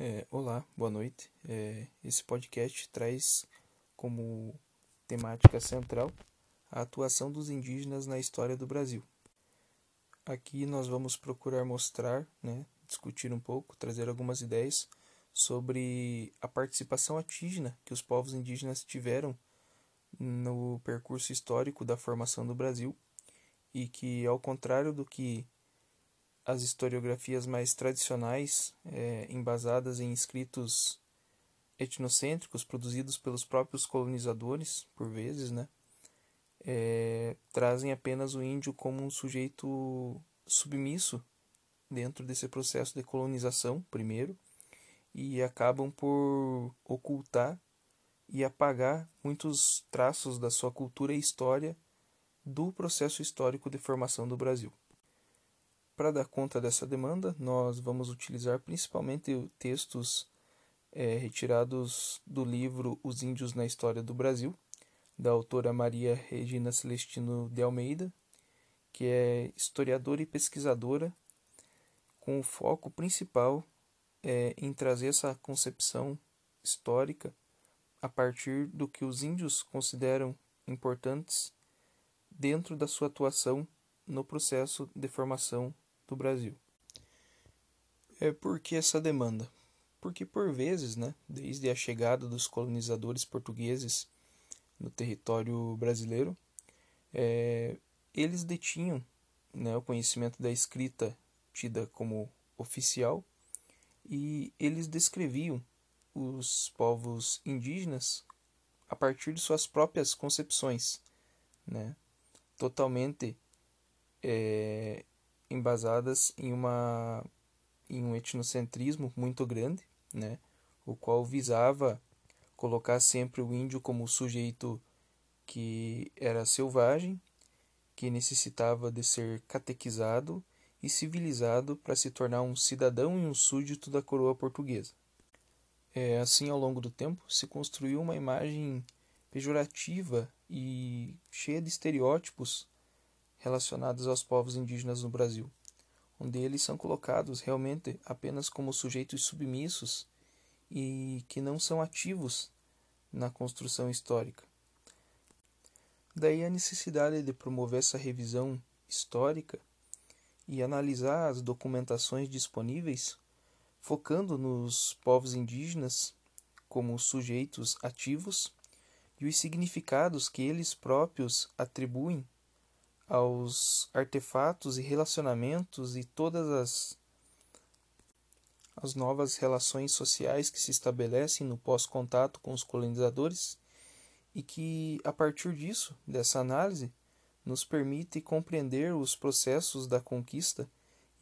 É, olá, boa noite. É, esse podcast traz como temática central a atuação dos indígenas na história do Brasil. Aqui nós vamos procurar mostrar, né, discutir um pouco, trazer algumas ideias sobre a participação atígena que os povos indígenas tiveram no percurso histórico da formação do Brasil e que, ao contrário do que as historiografias mais tradicionais, é, embasadas em escritos etnocêntricos produzidos pelos próprios colonizadores, por vezes, né, é, trazem apenas o índio como um sujeito submisso dentro desse processo de colonização, primeiro, e acabam por ocultar e apagar muitos traços da sua cultura e história do processo histórico de formação do Brasil. Para dar conta dessa demanda, nós vamos utilizar principalmente textos é, retirados do livro Os Índios na História do Brasil, da autora Maria Regina Celestino de Almeida, que é historiadora e pesquisadora, com o foco principal é, em trazer essa concepção histórica a partir do que os índios consideram importantes dentro da sua atuação no processo de formação do Brasil. É por que essa demanda? Porque por vezes, né, desde a chegada dos colonizadores portugueses no território brasileiro, é, eles detinham né, o conhecimento da escrita tida como oficial e eles descreviam os povos indígenas a partir de suas próprias concepções, né, totalmente é, embasadas em uma em um etnocentrismo muito grande, né, o qual visava colocar sempre o índio como sujeito que era selvagem, que necessitava de ser catequizado e civilizado para se tornar um cidadão e um súdito da coroa portuguesa. É, assim, ao longo do tempo, se construiu uma imagem pejorativa e cheia de estereótipos relacionadas aos povos indígenas no Brasil, onde eles são colocados realmente apenas como sujeitos submissos e que não são ativos na construção histórica. Daí a necessidade de promover essa revisão histórica e analisar as documentações disponíveis, focando nos povos indígenas como sujeitos ativos e os significados que eles próprios atribuem aos artefatos e relacionamentos e todas as, as novas relações sociais que se estabelecem no pós-contato com os colonizadores e que, a partir disso, dessa análise, nos permite compreender os processos da conquista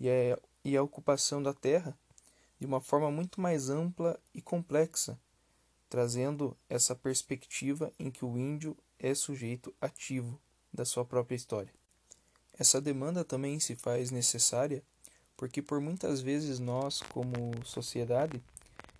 e a, e a ocupação da terra de uma forma muito mais ampla e complexa, trazendo essa perspectiva em que o índio é sujeito ativo da sua própria história. Essa demanda também se faz necessária porque por muitas vezes nós, como sociedade,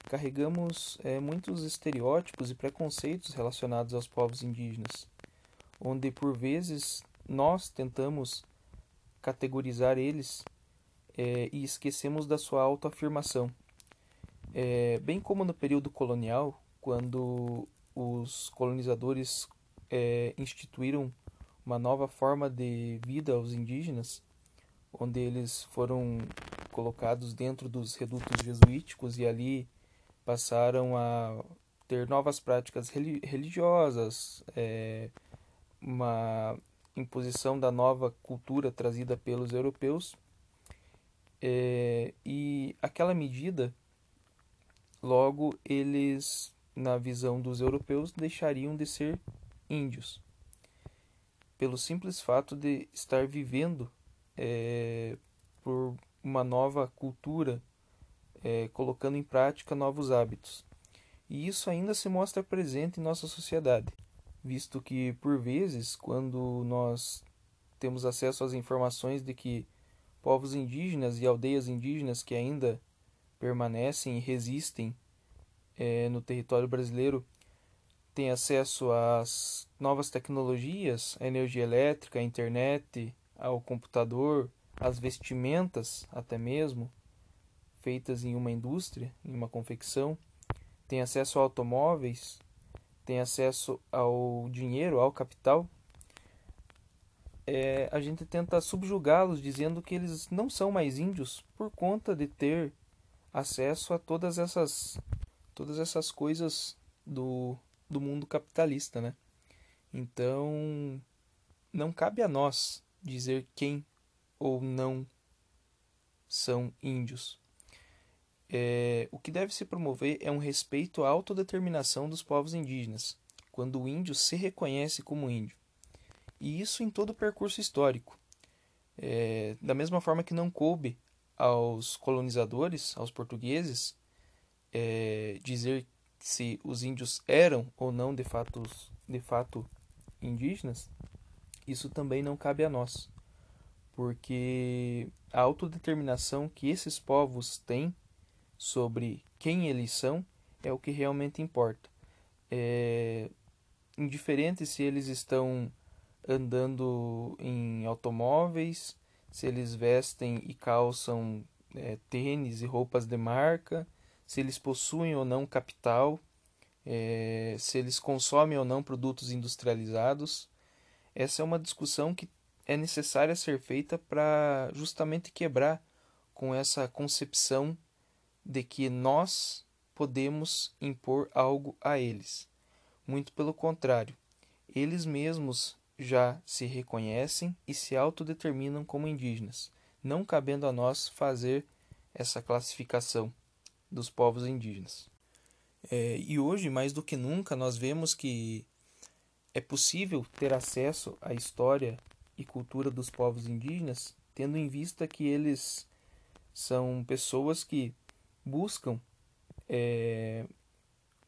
carregamos é, muitos estereótipos e preconceitos relacionados aos povos indígenas, onde por vezes nós tentamos categorizar eles é, e esquecemos da sua autoafirmação. É, bem como no período colonial, quando os colonizadores é, instituíram uma nova forma de vida aos indígenas, onde eles foram colocados dentro dos redutos jesuíticos e ali passaram a ter novas práticas religiosas, é, uma imposição da nova cultura trazida pelos europeus. É, e aquela medida, logo eles, na visão dos europeus, deixariam de ser índios pelo simples fato de estar vivendo é, por uma nova cultura, é, colocando em prática novos hábitos. E isso ainda se mostra presente em nossa sociedade, visto que, por vezes, quando nós temos acesso às informações de que povos indígenas e aldeias indígenas que ainda permanecem e resistem é, no território brasileiro tem acesso às novas tecnologias, à energia elétrica, à internet, ao computador, às vestimentas até mesmo, feitas em uma indústria, em uma confecção, têm acesso a automóveis, têm acesso ao dinheiro, ao capital, é, a gente tenta subjugá-los dizendo que eles não são mais índios por conta de ter acesso a todas essas todas essas coisas do, do mundo capitalista, né? Então, não cabe a nós dizer quem ou não são índios. É, o que deve se promover é um respeito à autodeterminação dos povos indígenas, quando o índio se reconhece como índio. E isso em todo o percurso histórico. É, da mesma forma que não coube aos colonizadores, aos portugueses, é, dizer se os índios eram ou não de fato, de fato indígenas, isso também não cabe a nós, porque a autodeterminação que esses povos têm sobre quem eles são é o que realmente importa. É indiferente se eles estão andando em automóveis, se eles vestem e calçam é, tênis e roupas de marca, se eles possuem ou não capital, é, se eles consomem ou não produtos industrializados. Essa é uma discussão que é necessária ser feita para justamente quebrar com essa concepção de que nós podemos impor algo a eles. Muito pelo contrário, eles mesmos já se reconhecem e se autodeterminam como indígenas, não cabendo a nós fazer essa classificação dos povos indígenas. É, e hoje, mais do que nunca, nós vemos que é possível ter acesso à história e cultura dos povos indígenas, tendo em vista que eles são pessoas que buscam é,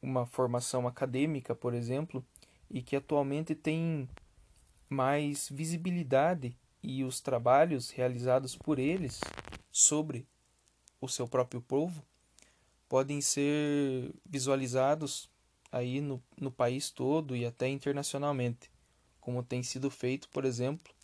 uma formação acadêmica, por exemplo, e que atualmente têm mais visibilidade e os trabalhos realizados por eles sobre o seu próprio povo podem ser visualizados aí no, no país todo e até internacionalmente, como tem sido feito, por exemplo,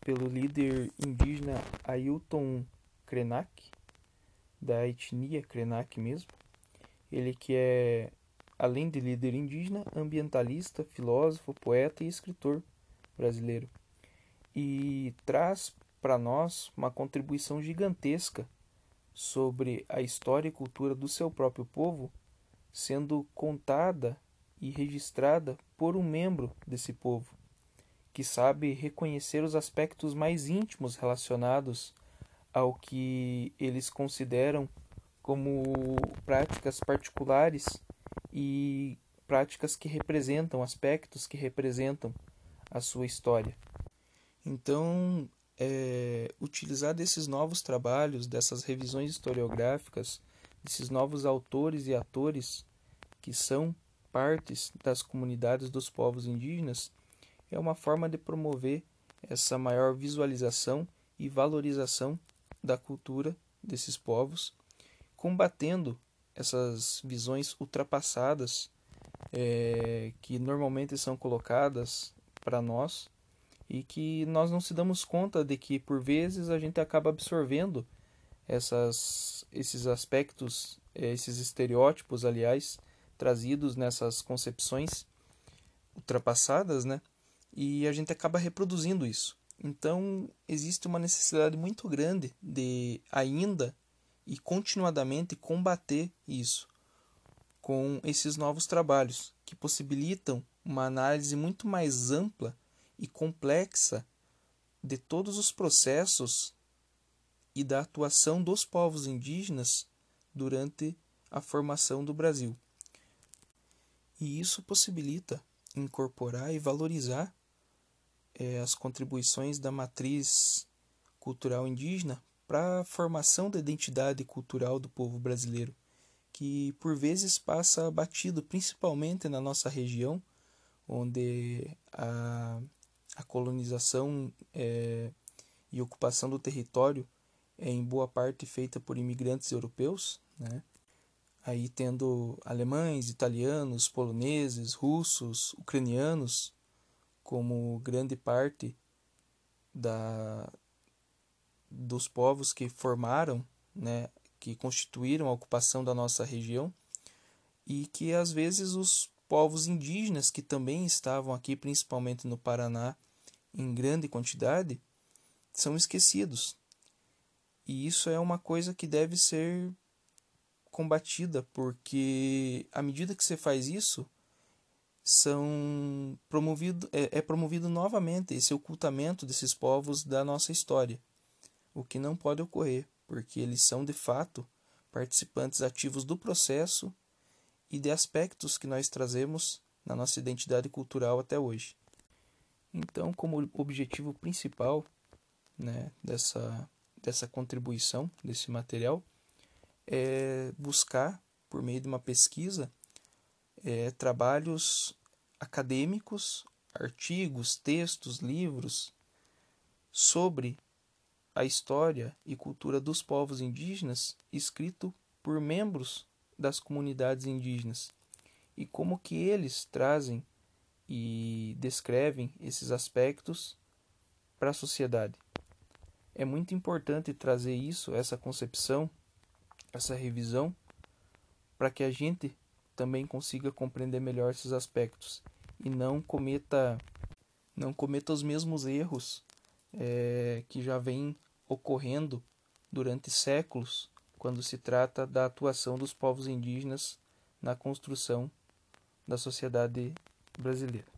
pelo líder indígena Ailton Krenak, da etnia Krenak mesmo. Ele que é além de líder indígena, ambientalista, filósofo, poeta e escritor brasileiro. E traz para nós uma contribuição gigantesca sobre a história e cultura do seu próprio povo, sendo contada e registrada por um membro desse povo, que sabe reconhecer os aspectos mais íntimos relacionados ao que eles consideram como práticas particulares e práticas que representam, aspectos que representam a sua história. Então, é, utilizar desses novos trabalhos, dessas revisões historiográficas, desses novos autores e atores que são partes das comunidades dos povos indígenas, é uma forma de promover essa maior visualização e valorização da cultura desses povos, combatendo essas visões ultrapassadas é, que normalmente são colocadas para nós e que nós não se damos conta de que por vezes a gente acaba absorvendo essas, esses aspectos, é, esses estereótipos, aliás, trazidos nessas concepções ultrapassadas, né? E a gente acaba reproduzindo isso. Então, existe uma necessidade muito grande de ainda e continuadamente combater isso com esses novos trabalhos que possibilitam uma análise muito mais ampla e complexa de todos os processos e da atuação dos povos indígenas durante a formação do Brasil. E isso possibilita incorporar e valorizar é, as contribuições da matriz cultural indígena para a formação da identidade cultural do povo brasileiro, que por vezes passa batido, principalmente na nossa região, onde a, a colonização é, e ocupação do território é em boa parte feita por imigrantes europeus, né? aí tendo alemães, italianos, poloneses, russos, ucranianos como grande parte da, dos povos que formaram né, que constituíram a ocupação da nossa região e que às vezes os povos indígenas que também estavam aqui, principalmente no Paraná, em grande quantidade, são esquecidos. E isso é uma coisa que deve ser combatida, porque à medida que você faz isso, são promovido, é, é promovido novamente esse ocultamento desses povos da nossa história, o que não pode ocorrer, porque eles são de fato participantes ativos do processo e de aspectos que nós trazemos na nossa identidade cultural até hoje. Então, como objetivo principal né, dessa, dessa contribuição, desse material, é buscar, por meio de uma pesquisa, é, trabalhos acadêmicos, artigos, textos, livros sobre a história e cultura dos povos indígenas escrito por membros das comunidades indígenas. E como que eles trazem e descrevem esses aspectos para a sociedade. É muito importante trazer isso, essa concepção, essa revisão, para que a gente também consiga compreender melhor esses aspectos e não cometa não cometa os mesmos erros é, que já vêm ocorrendo durante séculos quando se trata da atuação dos povos indígenas na construção da sociedade brasileira.